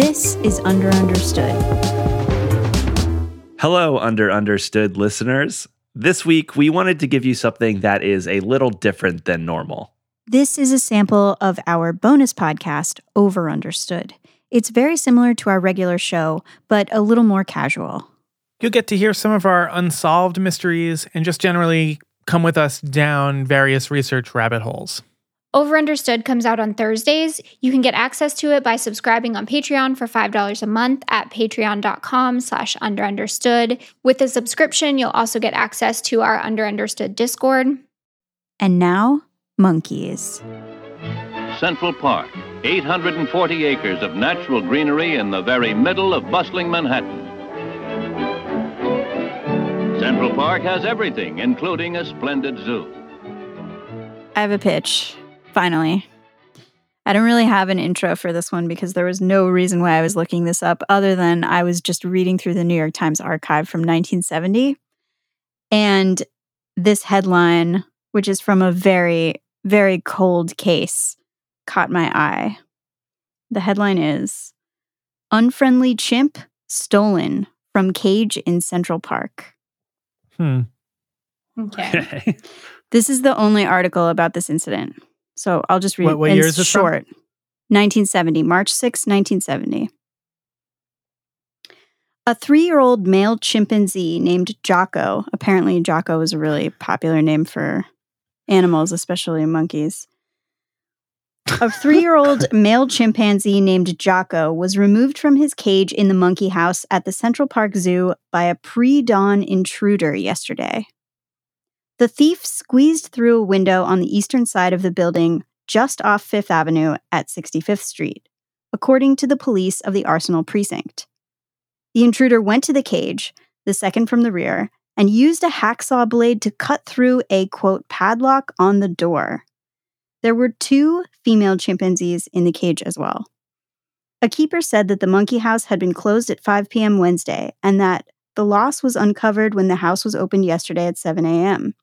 This is Under Understood. Hello, Under Understood listeners. This week, we wanted to give you something that is a little different than normal. This is a sample of our bonus podcast, Over Understood. It's very similar to our regular show, but a little more casual. You'll get to hear some of our unsolved mysteries and just generally come with us down various research rabbit holes. Over Understood comes out on Thursdays. You can get access to it by subscribing on Patreon for $5 a month at patreon.com slash underunderstood. With a subscription, you'll also get access to our Underunderstood Discord. And now, monkeys. Central Park, 840 acres of natural greenery in the very middle of bustling Manhattan. Central Park has everything, including a splendid zoo. I have a pitch, finally. I don't really have an intro for this one because there was no reason why I was looking this up other than I was just reading through the New York Times archive from 1970. And this headline, which is from a very, very cold case, caught my eye. The headline is Unfriendly Chimp Stolen from Cage in Central Park. Hmm. Okay. This is the only article about this incident. So I'll just read What- what year is this from? short. 1970, March 6, 1970. A three year old male chimpanzee named Jocko, apparently Jocko is a really popular name for animals, especially monkeys. A three year old male chimpanzee named Jocko was removed from his cage in the monkey house at the Central Park Zoo by a pre dawn intruder yesterday. The thief squeezed through a window on the eastern side of the building just off Fifth Avenue at 65th Street, according to the police of the Arsenal precinct. The intruder went to the cage, the second from the rear, and used a hacksaw blade to cut through a quote padlock on the door. There were two female chimpanzees in the cage as well. A keeper said that the monkey house had been closed at 5 p.m. Wednesday and that the loss was uncovered when the house was opened yesterday at 7 a.m.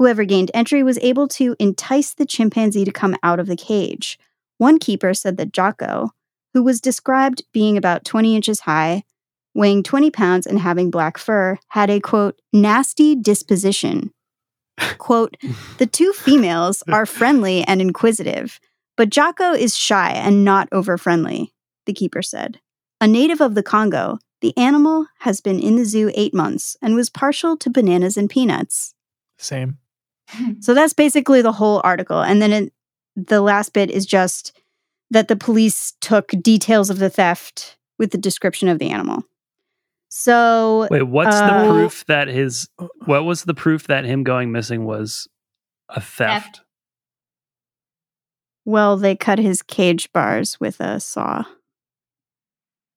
Whoever gained entry was able to entice the chimpanzee to come out of the cage. One keeper said that Jocko, who was described being about 20 inches high, weighing 20 pounds, and having black fur, had a quote, nasty disposition. quote, the two females are friendly and inquisitive, but Jocko is shy and not over friendly, the keeper said. A native of the Congo, the animal has been in the zoo eight months and was partial to bananas and peanuts. Same. So that's basically the whole article. And then it, the last bit is just that the police took details of the theft with the description of the animal. So Wait, what's Uh, the proof that his what was the proof that him going missing was a theft? Theft. Well, they cut his cage bars with a saw.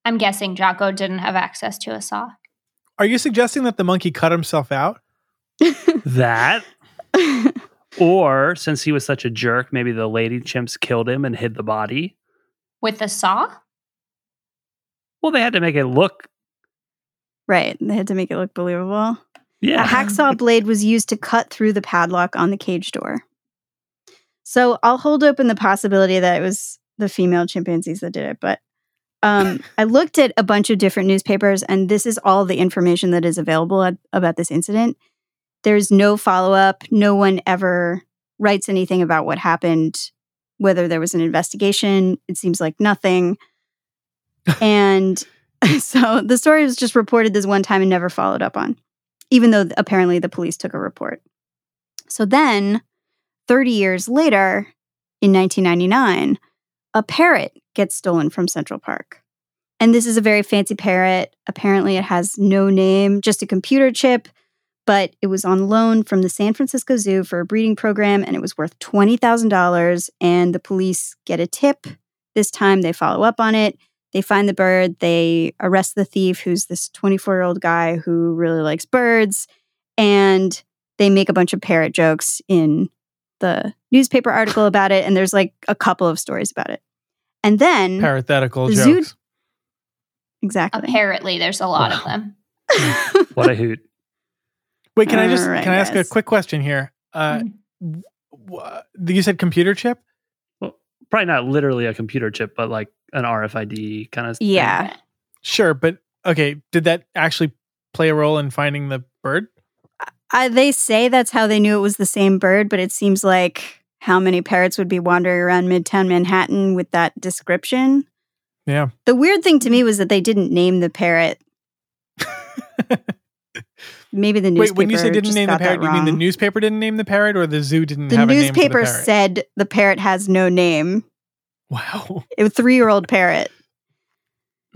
I'm guessing Jocko didn't have access to a saw. Are you suggesting that the monkey cut himself out? That or since he was such a jerk, maybe the lady chimps killed him and hid the body. With a saw? Well, they had to make it look right. They had to make it look believable. yeah. A hacksaw blade was used to cut through the padlock on the cage door. So I'll hold open the possibility that it was the female chimpanzees that did it, but um, I looked at a bunch of different newspapers, and this is all the information that is available at, about this incident. There's no follow up. No one ever writes anything about what happened, whether there was an investigation. It seems like nothing. and so the story was just reported this one time and never followed up on, even though apparently the police took a report. So then, 30 years later, in 1999, a parrot gets stolen from Central Park. And this is a very fancy parrot. Apparently, it has no name, just a computer chip, but it was on loan from the San Francisco Zoo for a breeding program and it was worth $20,000. And the police get a tip. This time they follow up on it. They find the bird. They arrest the thief, who's this 24 year old guy who really likes birds. And they make a bunch of parrot jokes in the newspaper article about it. And there's like a couple of stories about it. And then, Parenthetical The zoo- jokes. exactly. Apparently, there's a lot of them. what a hoot. Wait, can I just All right, can I ask a quick question here? Uh, w- w- you said computer chip. Well, probably not literally a computer chip, but like an RFID kind of. Yeah. Sure, but okay, did that actually play a role in finding the bird? I, they say that's how they knew it was the same bird, but it seems like how many parrots would be wandering around Midtown Manhattan with that description. Yeah. The weird thing to me was that they didn't name the parrot. Maybe the newspaper. Wait, when you say didn't name the parrot, you mean the wrong. newspaper didn't name the parrot or the zoo didn't The have a name newspaper for the parrot? said the parrot has no name. Wow. A three-year-old parrot.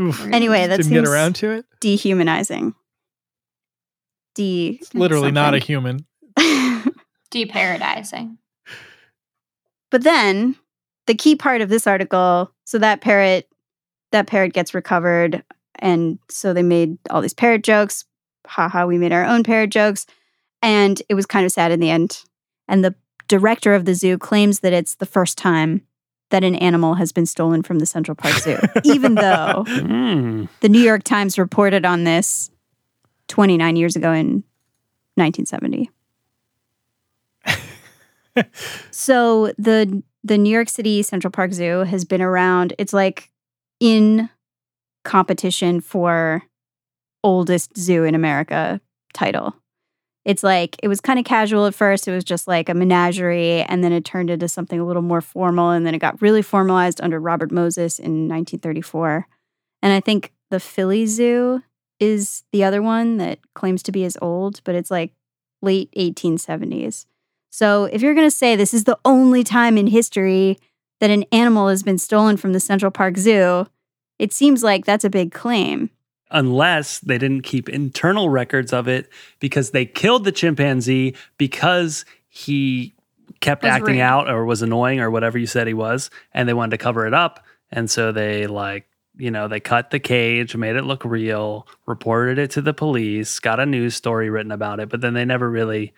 Oof. Anyway, that didn't seems get around to it. dehumanizing. De. It's literally not a human. Deparadizing. But then the key part of this article, so that parrot, that parrot gets recovered, and so they made all these parrot jokes. Haha, we made our own parrot jokes, and it was kind of sad in the end. And the director of the zoo claims that it's the first time that an animal has been stolen from the Central Park Zoo, even though Mm. the New York Times reported on this 29 years ago in 1970. so the the New York City Central Park Zoo has been around. It's like in competition for oldest zoo in America title. It's like it was kind of casual at first. It was just like a menagerie, and then it turned into something a little more formal, and then it got really formalized under Robert Moses in 1934. And I think the Philly Zoo is the other one that claims to be as old, but it's like late 1870s. So if you're going to say this is the only time in history that an animal has been stolen from the Central Park Zoo, it seems like that's a big claim. Unless they didn't keep internal records of it because they killed the chimpanzee because he kept acting rude. out or was annoying or whatever you said he was, and they wanted to cover it up. And so they like, you know, they cut the cage, made it look real, reported it to the police, got a news story written about it, but then they never really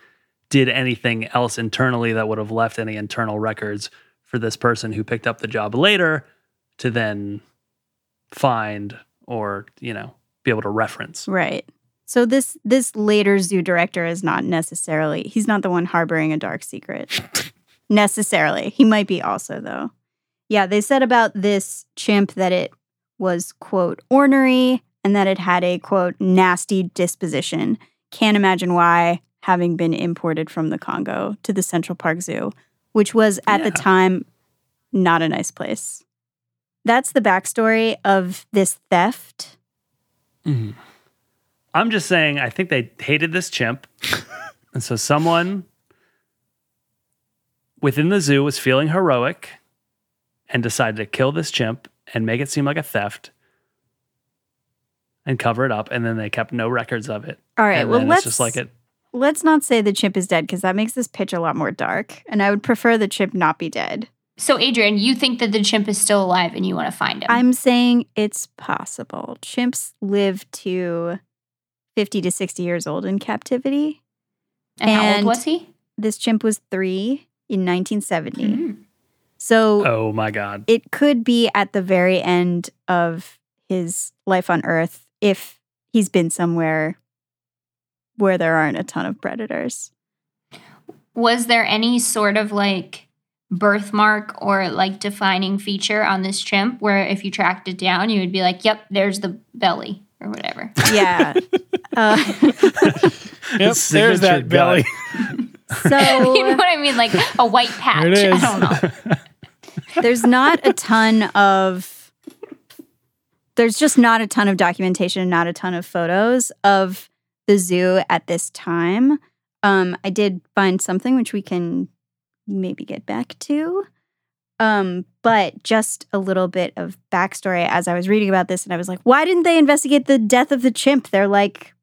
did anything else internally that would have left any internal records for this person who picked up the job later to then find or, you know, be able to reference. Right. So this this later zoo director is not necessarily he's not the one harboring a dark secret. necessarily. He might be also though. Yeah, they said about this chimp that it was quote ornery and that it had a quote nasty disposition. Can't imagine why having been imported from the Congo to the Central Park Zoo, which was at the time not a nice place. That's the backstory of this theft. Mhm. I'm just saying, I think they hated this chimp. and so someone within the zoo was feeling heroic and decided to kill this chimp and make it seem like a theft and cover it up. And then they kept no records of it. All right, and well let's just like it. let's not say the chimp is dead because that makes this pitch a lot more dark. And I would prefer the chimp not be dead. So, Adrian, you think that the chimp is still alive and you want to find him? I'm saying it's possible. Chimps live to 50 to 60 years old in captivity. and how old was he? This chimp was three in 1970. Mm. So Oh my God. it could be at the very end of his life on Earth if he's been somewhere where there aren't a ton of predators. Was there any sort of like birthmark or like defining feature on this chimp where if you tracked it down, you would be like, yep, there's the belly or whatever? Yeah. uh, Yep, there's that belly. so you know what I mean? Like a white patch. There I don't know. there's not a ton of there's just not a ton of documentation not a ton of photos of the zoo at this time um i did find something which we can maybe get back to. Um but just a little bit of backstory as i was reading about this and i was like why didn't they investigate the death of the chimp? They're like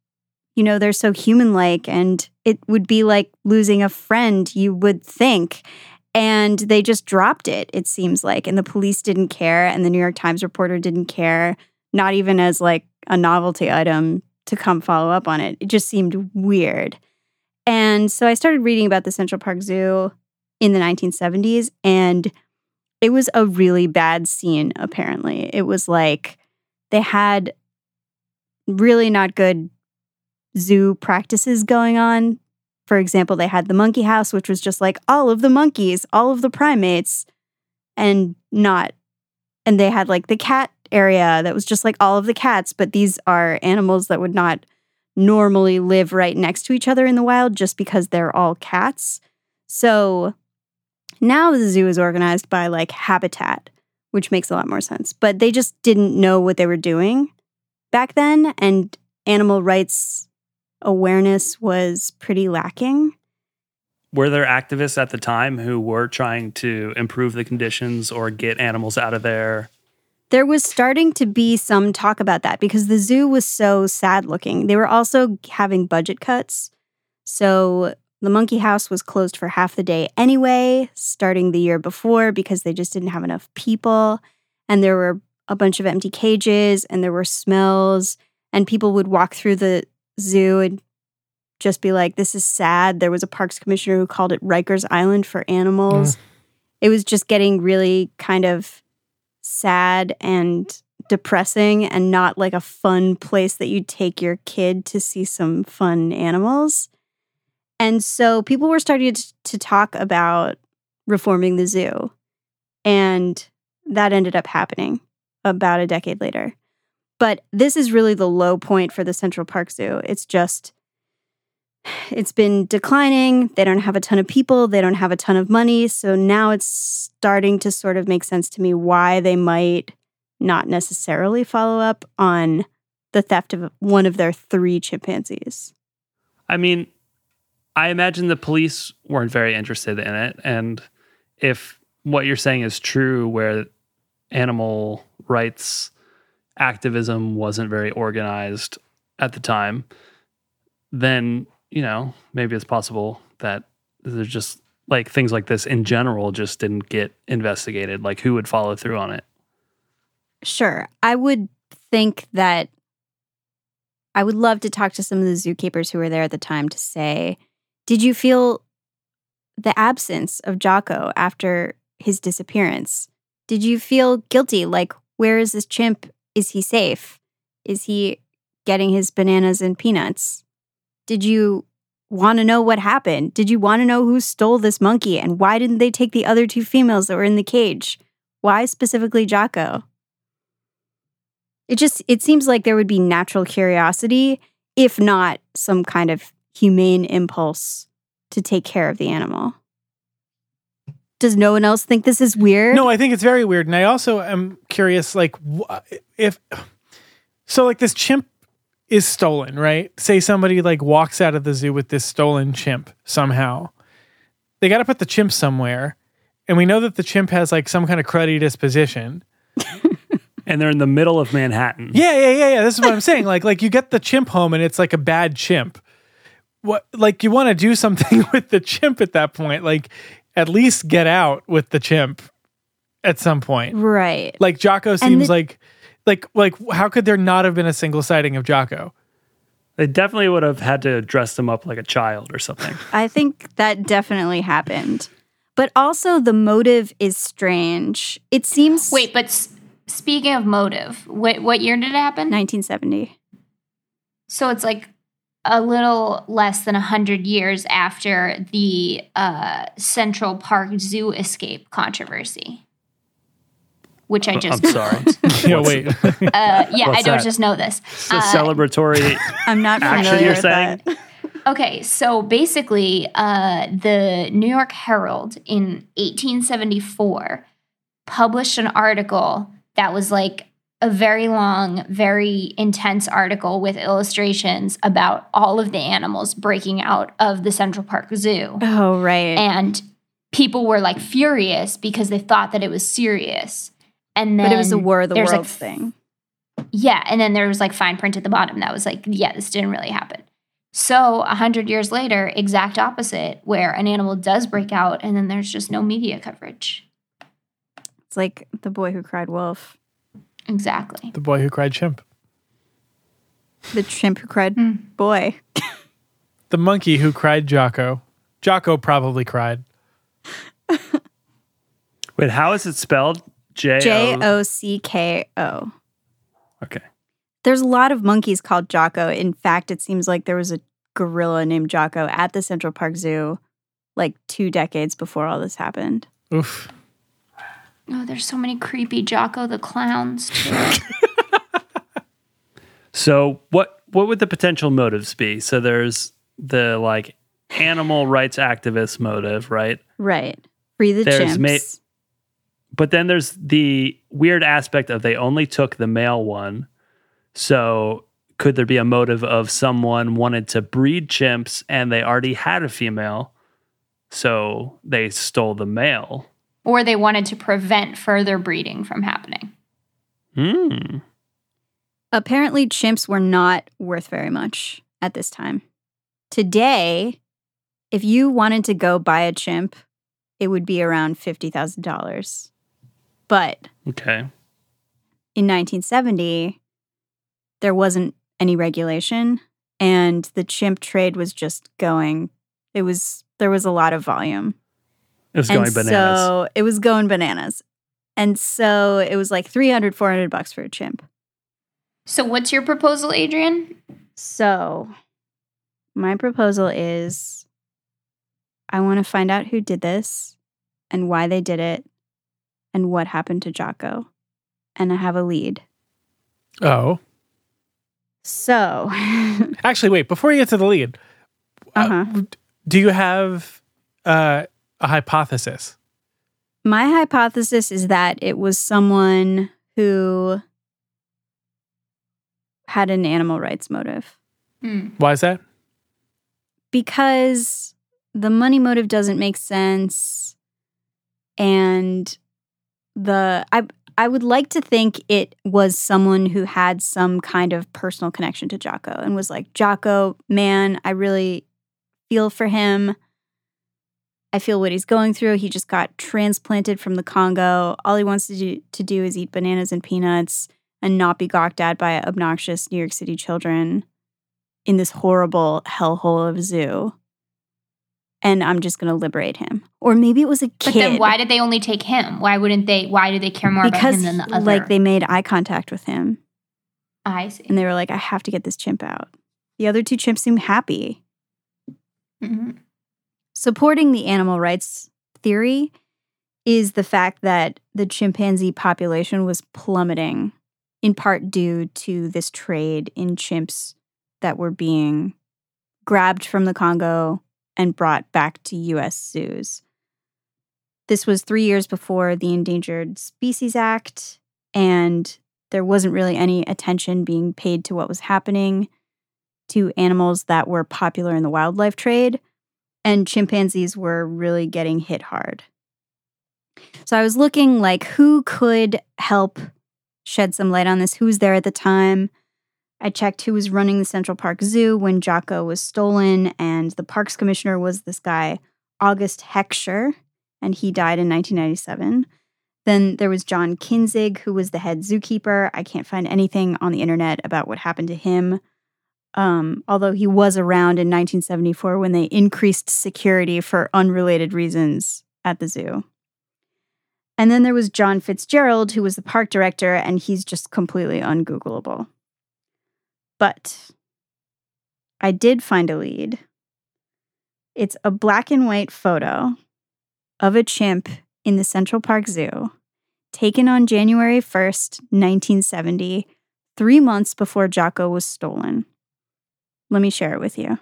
you know they're so human like and it would be like losing a friend you would think. And they just dropped it it seems like and the police didn't care and the new york times reporter didn't care not even as like a novelty item to come follow up on it. It just seemed weird. And so i started reading about the central park zoo in the 1970s and it was a really bad scene apparently it was like they had really not good zoo practices going on for example, they had the monkey house, which was just like all of the monkeys, all of the primates, and not and they had like the cat area that was just like all of the cats, but these are animals that would not normally live right next to each other in the wild just because they're all cats. So now the zoo is organized by like habitat, which makes a lot more sense. But they just didn't know what they were doing back then, and animal rights awareness was pretty lacking. Were there activists at the time who were trying to improve the conditions or get animals out of there? There was starting to be some talk about that because the zoo was so sad looking. They were also having budget cuts. So the monkey house was closed for half the day anyway, starting the year before because they just didn't have enough people. And there were a bunch of empty cages and there were smells. And people would walk through the zoo and just be like, this is sad. There was a parks commissioner who called it Rikers Island for animals. Mm. It was just getting really kind of sad and depressing and not like a fun place that you take your kid to see some fun animals. And so people were starting to, talk about reforming the zoo. And that ended up happening about a decade later. But this is really the low point for the Central Park Zoo. It's just, it's been declining. They don't have a ton of people, they don't have a ton of money. So now it's starting to sort of make sense to me why they might not necessarily follow up on the theft of one of their three chimpanzees. I mean, I imagine the police weren't very interested in it. And if what you're saying is true, where animal rights activism wasn't very organized at the time, then, you know, maybe it's possible that there's just like things like this in general just didn't get investigated. Like who would follow through on it? Sure. I would think that I would love to talk to some of the zookeepers who were there at the time to say, did you feel the absence of Jocko after his disappearance? Did you feel guilty? Like, where is this chimp? Is he safe? Is he getting his bananas and peanuts? Did you want to know what happened? Did you want to know who stole this monkey and why didn't they take the other two females that were in the cage? Why specifically Jocko? It just it seems like there would be natural curiosity if not some kind of humane impulse to take care of the animal. Does no one else think this is weird? No, I think it's very weird, and I also am curious, like, if so, like this chimp is stolen, right? Say somebody like walks out of the zoo with this stolen chimp somehow. They got to put the chimp somewhere, and we know that the chimp has like some kind of cruddy disposition. And they're in the middle of Manhattan. Yeah, yeah, yeah, yeah. This is what I'm saying. Like, like you get the chimp home, and it's like a bad chimp. What, like, you want to do something with the chimp at that point? Like, at least get out with the chimp at some point. Right. Like Jocko seems the- like, like, like, how could there not have been a single sighting of Jocko? They definitely would have had to dress them up like a child or something. I think that definitely happened. But also the motive is strange. It seems Wait, but s- speaking of motive, what what year did it happen? 1970. So it's like a little less than 100 years after the uh, Central Park Zoo escape controversy. Which I just I'm sorry. Yeah, wait. Uh, yeah, I don't that? just know this. It's a Uh, celebratory. I'm not familiar you're with saying? that. Okay, so basically, uh, the New York Herald in 1874 published an article that was like a very long, very intense article with illustrations about all of the animals breaking out of the Central Park Zoo. Oh, right. And people were like furious because they thought that it was serious. And then but it was a War of the there's, like, thing. yeah, and then there was like fine print at the bottom that was like, yeah, this didn't really happen. So a hundred years later, exact opposite, where an animal does break out, and then there's just no media coverage. It's like the boy who cried wolf, Exactly. the boy who cried chimp. the chimp who cried Hmm. boy. The monkey who cried Jocko. Jocko probably cried. Wait, how is it spelled? J J O. O C K O. Okay. There's a lot of monkeys called Jocko. In fact, it seems like there was a gorilla named Jocko at the Central Park Zoo like two decades before all this happened. Oof. Oh, there's so many creepy Jocko the clowns. So what what would the potential motives be? So there's the like animal rights activist motive, right? Right. Free the There's chimps. ma- But then there's the weird aspect of they only took the male one. So could there be a motive of someone wanted to breed chimps and they already had a female? So they stole the male. Or they wanted to prevent further breeding from happening. Hmm. Apparently, chimps were not worth very much at this time. Today, if you wanted to go buy a chimp, it would be around $50,000. But Okay. in 1970, there wasn't any regulation, and the chimp trade was just going. It was there was a lot of volume. It was and going bananas. So it was going bananas. And so it was like 300, 400 bucks for a chimp. So, what's your proposal, Adrian? So my proposal is I want to find out who did this and why they did it and what happened to Jocko. And I have a lead. Oh, So, actually, wait. Before you get to the lead, uh-huh. uh, do you have uh, a hypothesis? my hypothesis is that it was someone who had an animal rights motive. Hmm. Why is that? because the money motive doesn't make sense and the I I would like to think it was someone who had some kind of personal connection to Jocko and was like, Jocko, man, I really feel for him. I feel what he's going through. He just got transplanted from the Congo. All he wants to do, to do is eat bananas and peanuts and not be gawked at by obnoxious New York City children in this horrible hellhole of a zoo. And I'm just going to liberate him. Or maybe it was a kid. But then, why did they only take him? Why wouldn't they? Why do they care more because about him than the other? like they made eye contact with him I see. and they were like, I have to get this chimp out. The other two chimps seem happy. Mhm. Supporting the animal rights theory is the fact that the chimpanzee population was plummeting in part due to this trade in chimps that were being grabbed from the Congo and brought back to US zoos. This was three years before the Endangered Species Act, and there wasn't really any attention being paid to what was happening to animals that were popular in the wildlife trade, and chimpanzees were really getting hit hard. So I was looking like who could help shed some light on this, who was there at the time. I checked who was running the Central Park Zoo when Jocko was stolen, and the parks commissioner was this guy, August Heckscher, and he died in 1997. Then there was John Kinzig, who was the head zookeeper. I can't find anything on the internet about what happened to him. Um, although he was around in 1974 when they increased security for unrelated reasons at the zoo. And then there was John Fitzgerald, who was the park director, and he's just completely ungoogleable. But I did find a lead. It's a black and white photo of a chimp in the Central Park Zoo, taken on January 1st, 1970, three months before Jocko was stolen. Let me share it with you.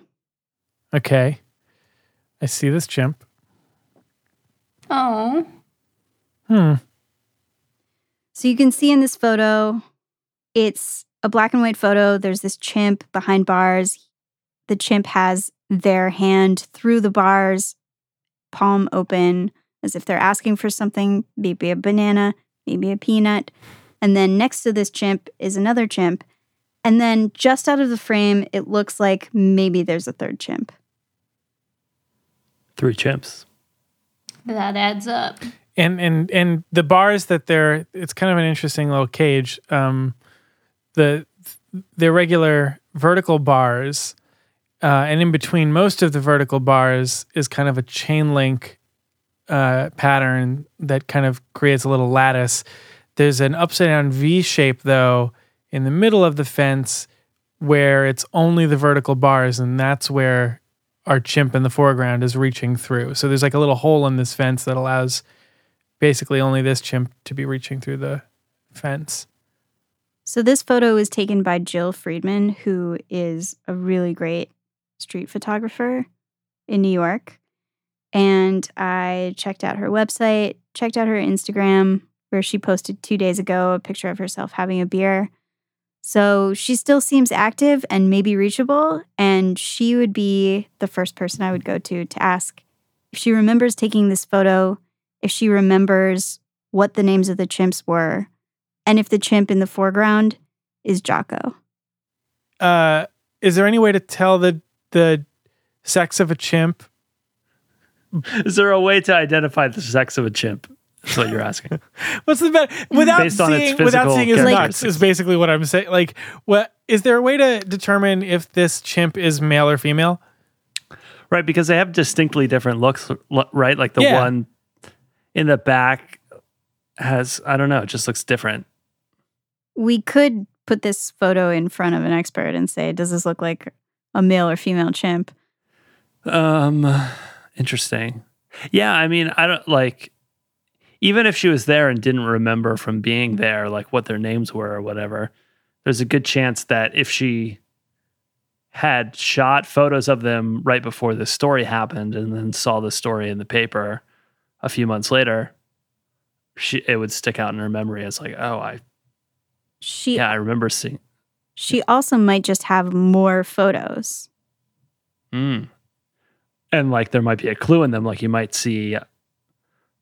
Okay, I see this chimp. Oh, Hmm. So you can see in this photo, it's a black and white photo. There's this chimp behind bars. The chimp has their hand through the bars, palm open, as if they're asking for something, maybe a banana, maybe a peanut. And then next to this chimp is another chimp. And then just out of the frame, it looks like maybe there's a third chimp. Three chimps. that adds up. and and and the bars that they're it's kind of an interesting little cage um the they're regular vertical bars uh and in between most of the vertical bars is kind of a chain link uh pattern that kind of creates a little lattice there's an upside down v shape though in the middle of the fence where it's only the vertical bars and that's where our chimp in the foreground is reaching through so there's like a little hole in this fence that allows basically only this chimp to be reaching through the fence. So this photo was taken by Jill Freedman, who is a really great street photographer in New York. And I checked out her website, checked out her Instagram, where she posted two days ago a picture of herself having a beer. So she still seems active and maybe reachable. And she would be the first person I would go to to ask if she remembers taking this photo, if she remembers what the names of the chimps were, and if the chimp in the foreground is Jocko. Uh, is there any way to tell the the sex of a chimp? Is there a way to identify the sex of a chimp? That's what you're asking. What's the better without Based on its seeing without seeing his nuts is basically what I'm saying. Like, what is there a way to determine if this chimp is male or female? right, because they have distinctly different looks, right? Like the Yeah. one in the back has, I don't know, it just looks different. We could put this photo in front of an expert and say, does this look like a male or female chimp? Um, interesting. Yeah, I mean, I don't like even if she was there and didn't remember from being there, like what their names were or whatever. There's a good chance that if she had shot photos of them right before the story happened and then saw the story in the paper a few months later, she it would stick out in her memory as like, oh, I She yeah, I remember seeing. she also might just have more photos. Mm. And like there might be a clue in them, like you might see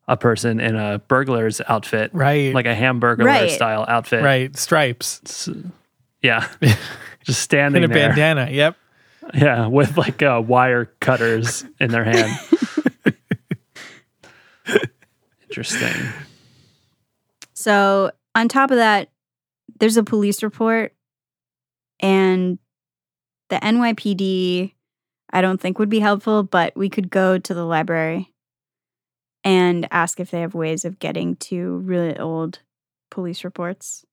a person in a burglar's outfit, Right, like a hamburger Right. style outfit. right, stripes S- yeah. Just standing in a there. bandana. Yep. Yeah, with like uh, wire cutters in their hand. Interesting. So, on top of that, there's a police report, and the NYPD, I don't think would be helpful, but we could go to the library and ask if they have ways of getting to really old police reports,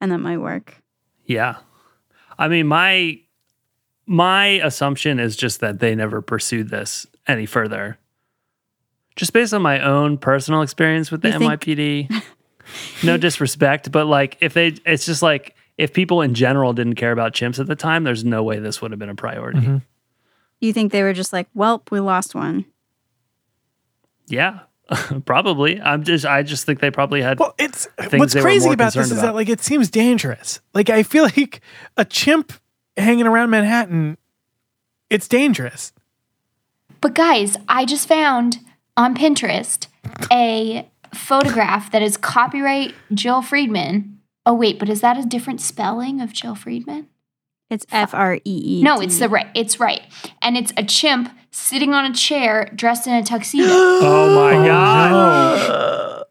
and that might work. Yeah. I mean, my my assumption is just that they never pursued this any further. Just based on my own personal experience with the You think- NYPD. no disrespect, but like if they it's just like if people in general didn't care about chimps at the time, there's no way this would have been a priority. Mhm. You think they were just like, well, we lost one. Yeah. probably. I'm just I just think they probably had Well, it's Things what's they crazy about this concerned is that like it seems dangerous. Like I feel like a chimp hanging around Manhattan, it's dangerous. But guys, I just found on Pinterest a photograph that is copyright Jill Freedman. Oh wait, but is that a different spelling of Jill Freedman? It's F R E E. No, it's the right. It's right, and it's a chimp sitting on a chair dressed in a tuxedo. Oh my Oh, god. no.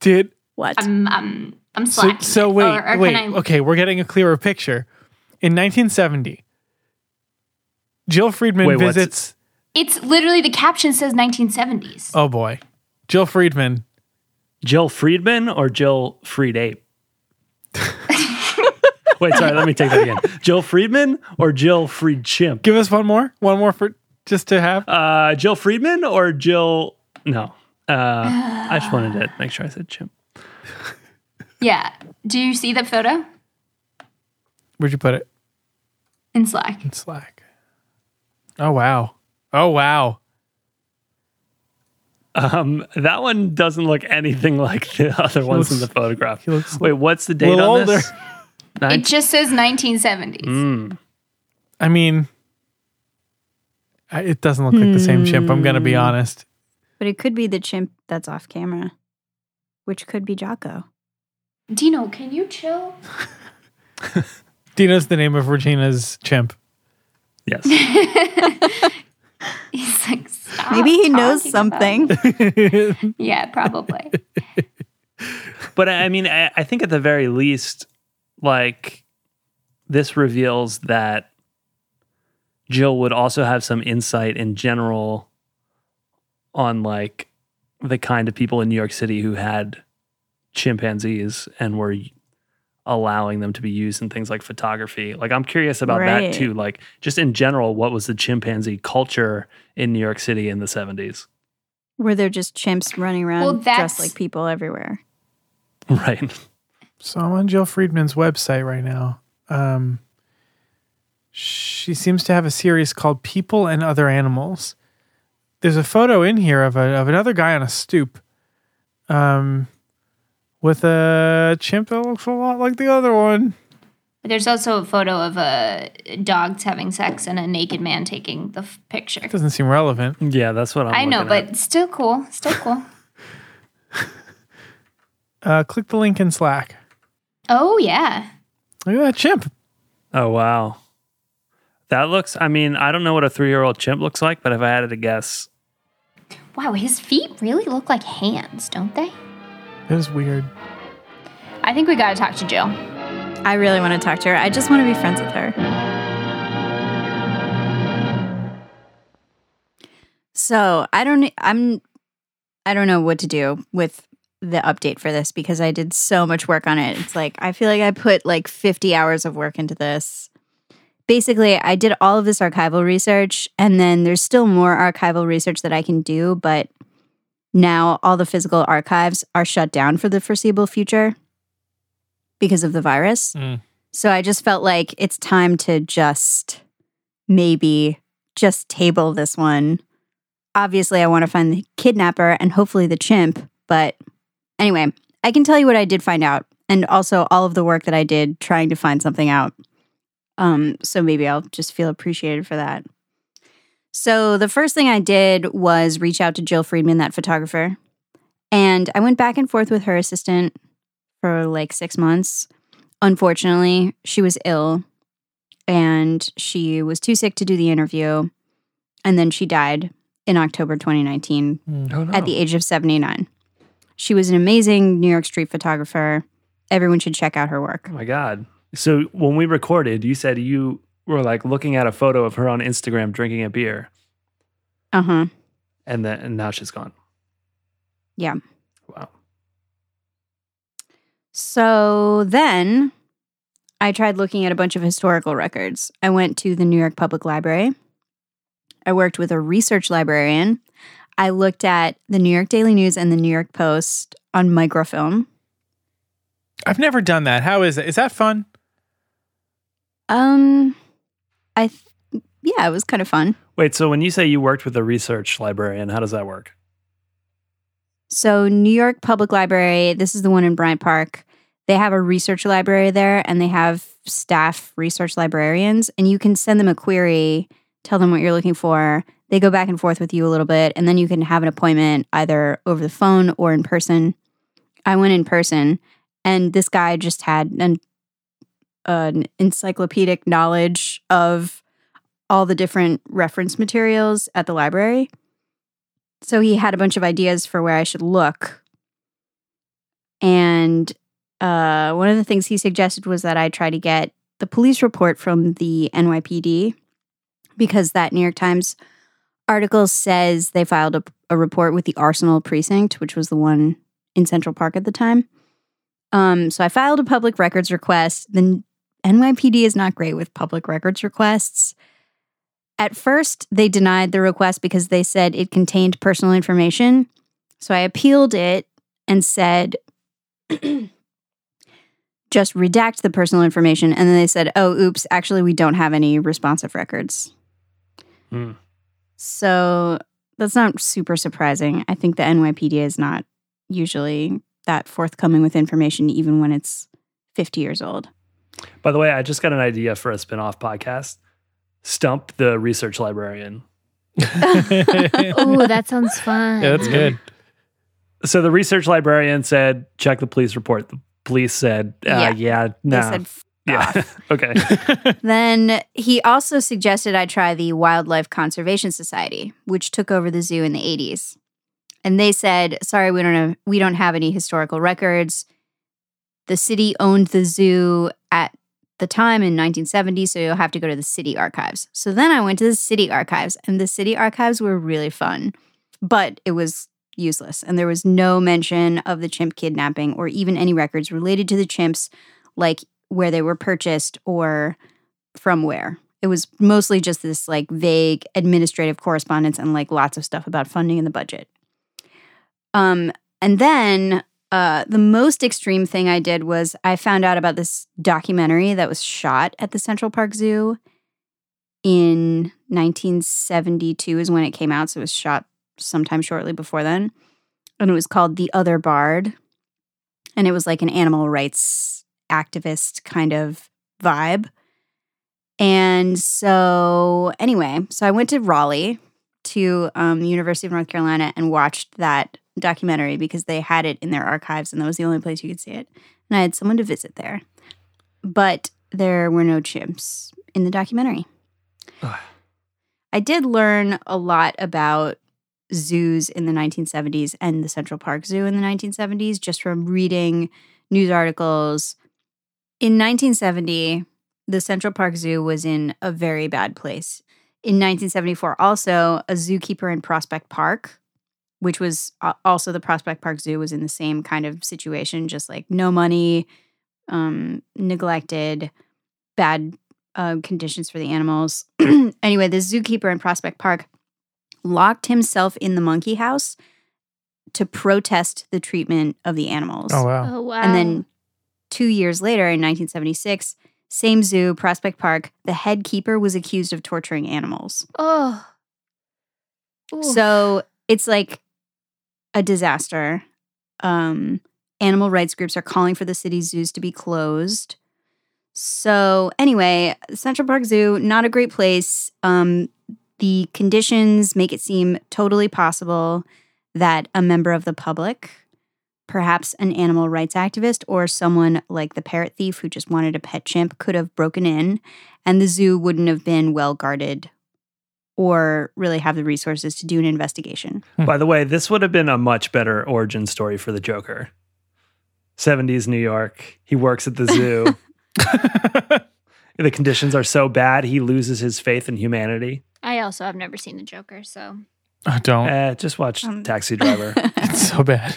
Did what? I'm I'm I'm so, slacking. so it. wait, Or- or wait. I- Okay, we're getting a clearer picture. In 1970, Jill Freedman Wait, visits It's literally the caption says 1970s. Oh boy. Jill Freedman. Jill Freedman or Jill Freed Ape? Wait, sorry, let me take that again. Jill Freedman or Jill Freed Chimp? Give us one more. One more for just to have. Uh, Jill Freedman or Jill? No. Uh, I just wanted to make sure I said chimp. Yeah. Do you see the photo Where'd you put it? in Slack? In Slack. Oh wow. Oh wow. Um, that one doesn't look anything like the other ones in the photograph. Wait, what's the date on older. this? Nine- It just says 1970s. Mm. I mean, I, it doesn't look like the same chimp. I'm gonna be Hmm. honest. But it could be the chimp that's off camera, which could be Jocko. Dino, can you chill? Dino's the name of Regina's chimp. Yes. He's like, Stop Maybe he knows something. Yeah, probably. but I I mean, I, I think at the very least, like this reveals that Jill would also have some insight in general on like the kind of people in New York City who had chimpanzees and were allowing them to be used in things like photography. Like I'm curious about Right. that too. Like just in general, what was the chimpanzee culture in New York City in the 70s? Were they're just chimps running around Well, dressed like people everywhere. Right. So I'm on Jill Freedman's website right now. Um, she seems to have a series called People and Other Animals. There's a photo in here of a of another guy on a stoop, um, with a chimp that looks a lot like the other one. There's also a photo of uh, dogs having sex and a naked man taking the f- picture. Doesn't seem relevant. Yeah, that's what I'm I know, but at. still cool. Still cool. Uh, click the link in Slack. Oh yeah. Look at that chimp. Oh wow. That looks I mean, I don't know what a three year old chimp looks like, but if I had to guess, Wow, his feet really look like hands, don't they? That is weird. I think we gotta talk to Jill. I really want to talk to her. I just want to be friends with her. So I don't. I'm. I don't know what to do with the update for this because I did so much work on it. It's like I feel like I put like 50 hours of work into this. Basically, I did all of this archival research, and then there's still more archival research that I can do, but now all the physical archives are shut down for the foreseeable future because of the virus. Mm. So I just felt like it's time to just maybe just table this one. Obviously, I want to find the kidnapper and hopefully the chimp. But anyway, I can tell you what I did find out and also all of the work that I did trying to find something out. Um, so maybe I'll just feel appreciated for that. So the first thing I did was reach out to Jill Freedman, that photographer. And I went back and forth with her assistant for like six months. Unfortunately, she was ill and she was too sick to do the interview. And then she died in October 2019 oh no. at the age of 79. She was an amazing New York street photographer. Everyone should check out her work. Oh my god. So when we recorded, you said you were like looking at a photo of her on Instagram drinking a beer Uh huh. and then and now she's gone. Yeah. Wow. So then I tried looking at a bunch of historical records. I went to the New York Public Library. I worked with a research librarian. I looked at the New York Daily News and the New York Post on microfilm. I've never done that. How is it? Is that fun? Um, I, th- yeah, it was kind of fun. Wait, so when you say you worked with a research librarian, how does that work? So, New York Public Library, this is the one in Bryant Park. They have a research library there and they have staff research librarians, and you can send them a query, tell them what you're looking for. They go back and forth with you a little bit, and then you can have an appointment either over the phone or in person. I went in person, and this guy just had an, an encyclopedic knowledge of all the different reference materials at the library. So he had a bunch of ideas for where I should look. And uh, one of the things he suggested was that I try to get the police report from the NYPD because that New York Times article says they filed a, a report with the Arsenal precinct, which was the one in Central Park at the time. Um, so I filed a public records request. The NYPD is not great with public records requests. At first, they denied the request because they said it contained personal information. So I appealed it and said, just redact the personal information. And then they said, oh, oops, actually, we don't have any responsive records. Hmm. So that's not super surprising. I think the NYPD is not usually that forthcoming with information, even when it's 50 years old. By the way, I just got an idea for a spin-off podcast. Stump the research librarian. Oh, that sounds fun. Yeah, that's good. So the research librarian said, check the police report. The police said, uh, Yeah. yeah, They no. said, "F- yeah. okay. Then he also suggested I try the Wildlife Conservation Society, which took over the zoo in the 80s. And they said, "Sorry, we don't have we don't have any historical records. The city owned the zoo at the time in 1970, so you'll have to go to the city archives." So then I went to the city archives, and the city archives were really fun, but it was useless. And there was no mention of the chimp kidnapping or even any records related to the chimps like where they were purchased or from where. It was mostly just this like vague administrative correspondence and like lots of stuff about funding and the budget. Um, and then uh, the most extreme thing I did was I found out about this documentary that was shot at the Central Park Zoo in 1972 is when it came out. So it was shot sometime shortly before then. And it was called The Other Bard. And it was like an animal rights activist kind of vibe. And so, anyway, so I went to Raleigh to um, the University of North Carolina and watched that documentary because they had it in their archives and that was the only place you could see it. And I had someone to visit there. But there were no chimps in the documentary. I did learn a lot about zoos in the 1970s and the Central Park Zoo in the 1970s just from reading news articles. In 1970, the Central Park Zoo was in a very bad place. In 1974, also, a zookeeper in Prospect Park, which was also the Prospect Park Zoo, was in the same kind of situation, just like no money, um, neglected, bad uh, conditions for the animals. anyway, the zookeeper in Prospect Park locked himself in the monkey house to protest the treatment of the animals. Oh wow. Oh wow. And then two years later, in 1976, same zoo, Prospect Park, the head keeper was accused of torturing animals. oh. Ooh. So it's like a disaster. Um, animal rights groups are calling for the city's zoos to be closed. So anyway, Central Park Zoo, not a great place. Um, the conditions make it seem totally possible that a member of the public, perhaps an animal rights activist or someone like the parrot thief who just wanted a pet chimp, could have broken in, and the zoo wouldn't have been well guarded or really have the resources to do an investigation. By the way, this would have been a much better origin story for the Joker. 70s New York. He works at the zoo. the conditions are so bad, he loses his faith in humanity. I also have never seen the Joker, so I don't. Eh, just watch Um, Taxi Driver. It's so bad.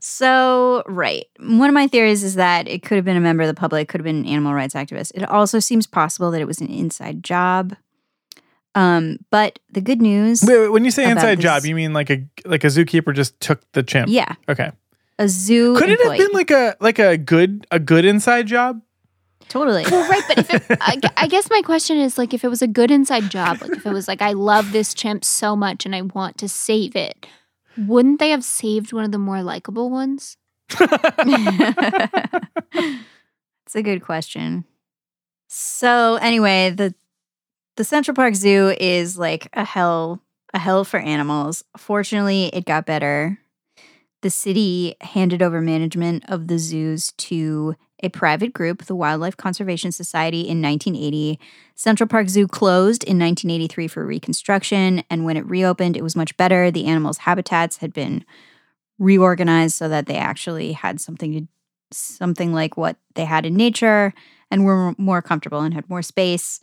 So, right. One of my theories is that it could have been a member of the public, could have been an animal rights activist. It also seems possible that it was an inside job. Um, but the good news, Wait, wait, when you say inside this- job, you mean like a like a zookeeper just took the chimp? yeah, Okay. a zoo Could it have been like a like a good a good inside job? totally. well, right. But if it, I, I guess my question is like, if it was a good inside job, like if it was like, I love this chimp so much and I want to save it, wouldn't they have saved one of the more likable ones? It's a good question. So anyway, the the Central Park Zoo is like a hell a hell for animals. Fortunately, it got better. The city handed over management of the zoos to a private group, the Wildlife Conservation Society, in 1980. Central Park Zoo closed in 1983 for reconstruction, and when it reopened, it was much better. The animals' habitats had been reorganized so that they actually had something to something like what they had in nature and were more comfortable and had more space.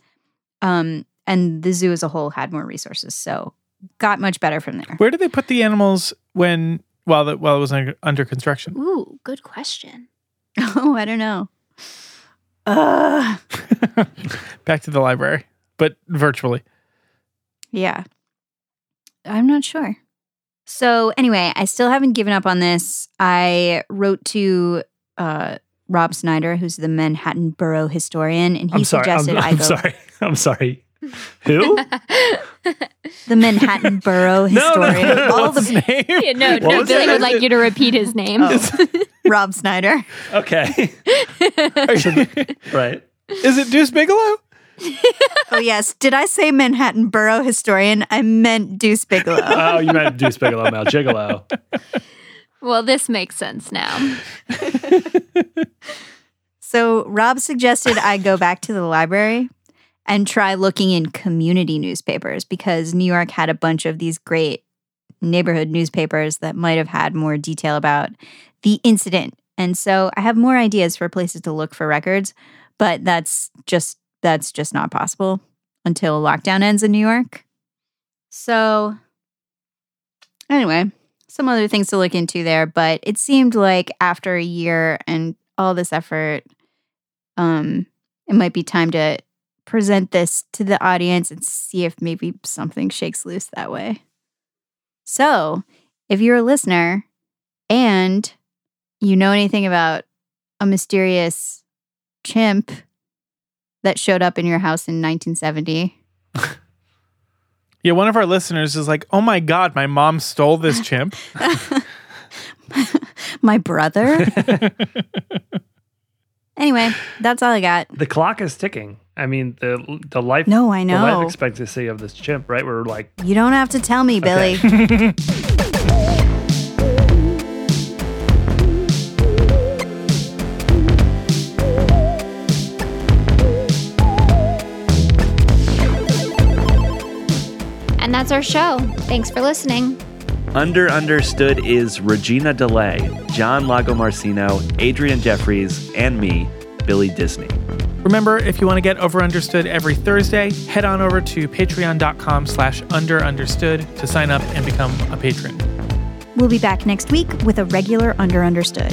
Um, and the zoo as a whole had more resources. So got much better from there. Where did they put the animals when while the while it was under, under construction? Ooh, good question. oh, I don't know. Uh, Back to the library, but virtually. yeah. I'm not sure. So anyway, I still haven't given up on this. I wrote to uh, Rob Snyder, who's the Manhattan Borough historian, and he I'm sorry. I'm, suggested I I'm go sorry. I'm sorry. Who? the Manhattan Borough No, no, historian. no, no. All What's the his name? Yeah, no, What no, Billy it? would like you to repeat his name. Oh. Rob Snyder. Okay. right. Is it Deuce Bigalow? Oh yes. Did I say Manhattan Borough historian? I meant Deuce Bigalow. Oh, you meant Deuce Bigalow, Mal Gigolo. well, this makes sense now. so Rob suggested I go back to the library and try looking in community newspapers because New York had a bunch of these great neighborhood newspapers that might have had more detail about the incident. And so I have more ideas for places to look for records, but that's just that's just not possible until lockdown ends in New York. So anyway, some other things to look into there, but it seemed like after a year and all this effort, um, it might be time to present this to the audience and see if maybe something shakes loose that way. So, if you're a listener and you know anything about a mysterious chimp that showed up in your house in 1970, Yeah, one of our listeners is like, "Oh my god, my mom stole this chimp." my brother. anyway, that's all I got. The clock is ticking. I mean, the the life No, I know. the life expectancy of this chimp, right? We're like You don't have to tell me, Billy. And that's our show. Thanks for listening. Under Understood is Regina DeLay, John Lagomarcino, Adrianne Jeffries, and me, Billy Disney. Remember, if you want to get over understood every Thursday, head on over to patreon.com slash under understood to sign up and become a patron. we'll be back next week with a regular Under Understood.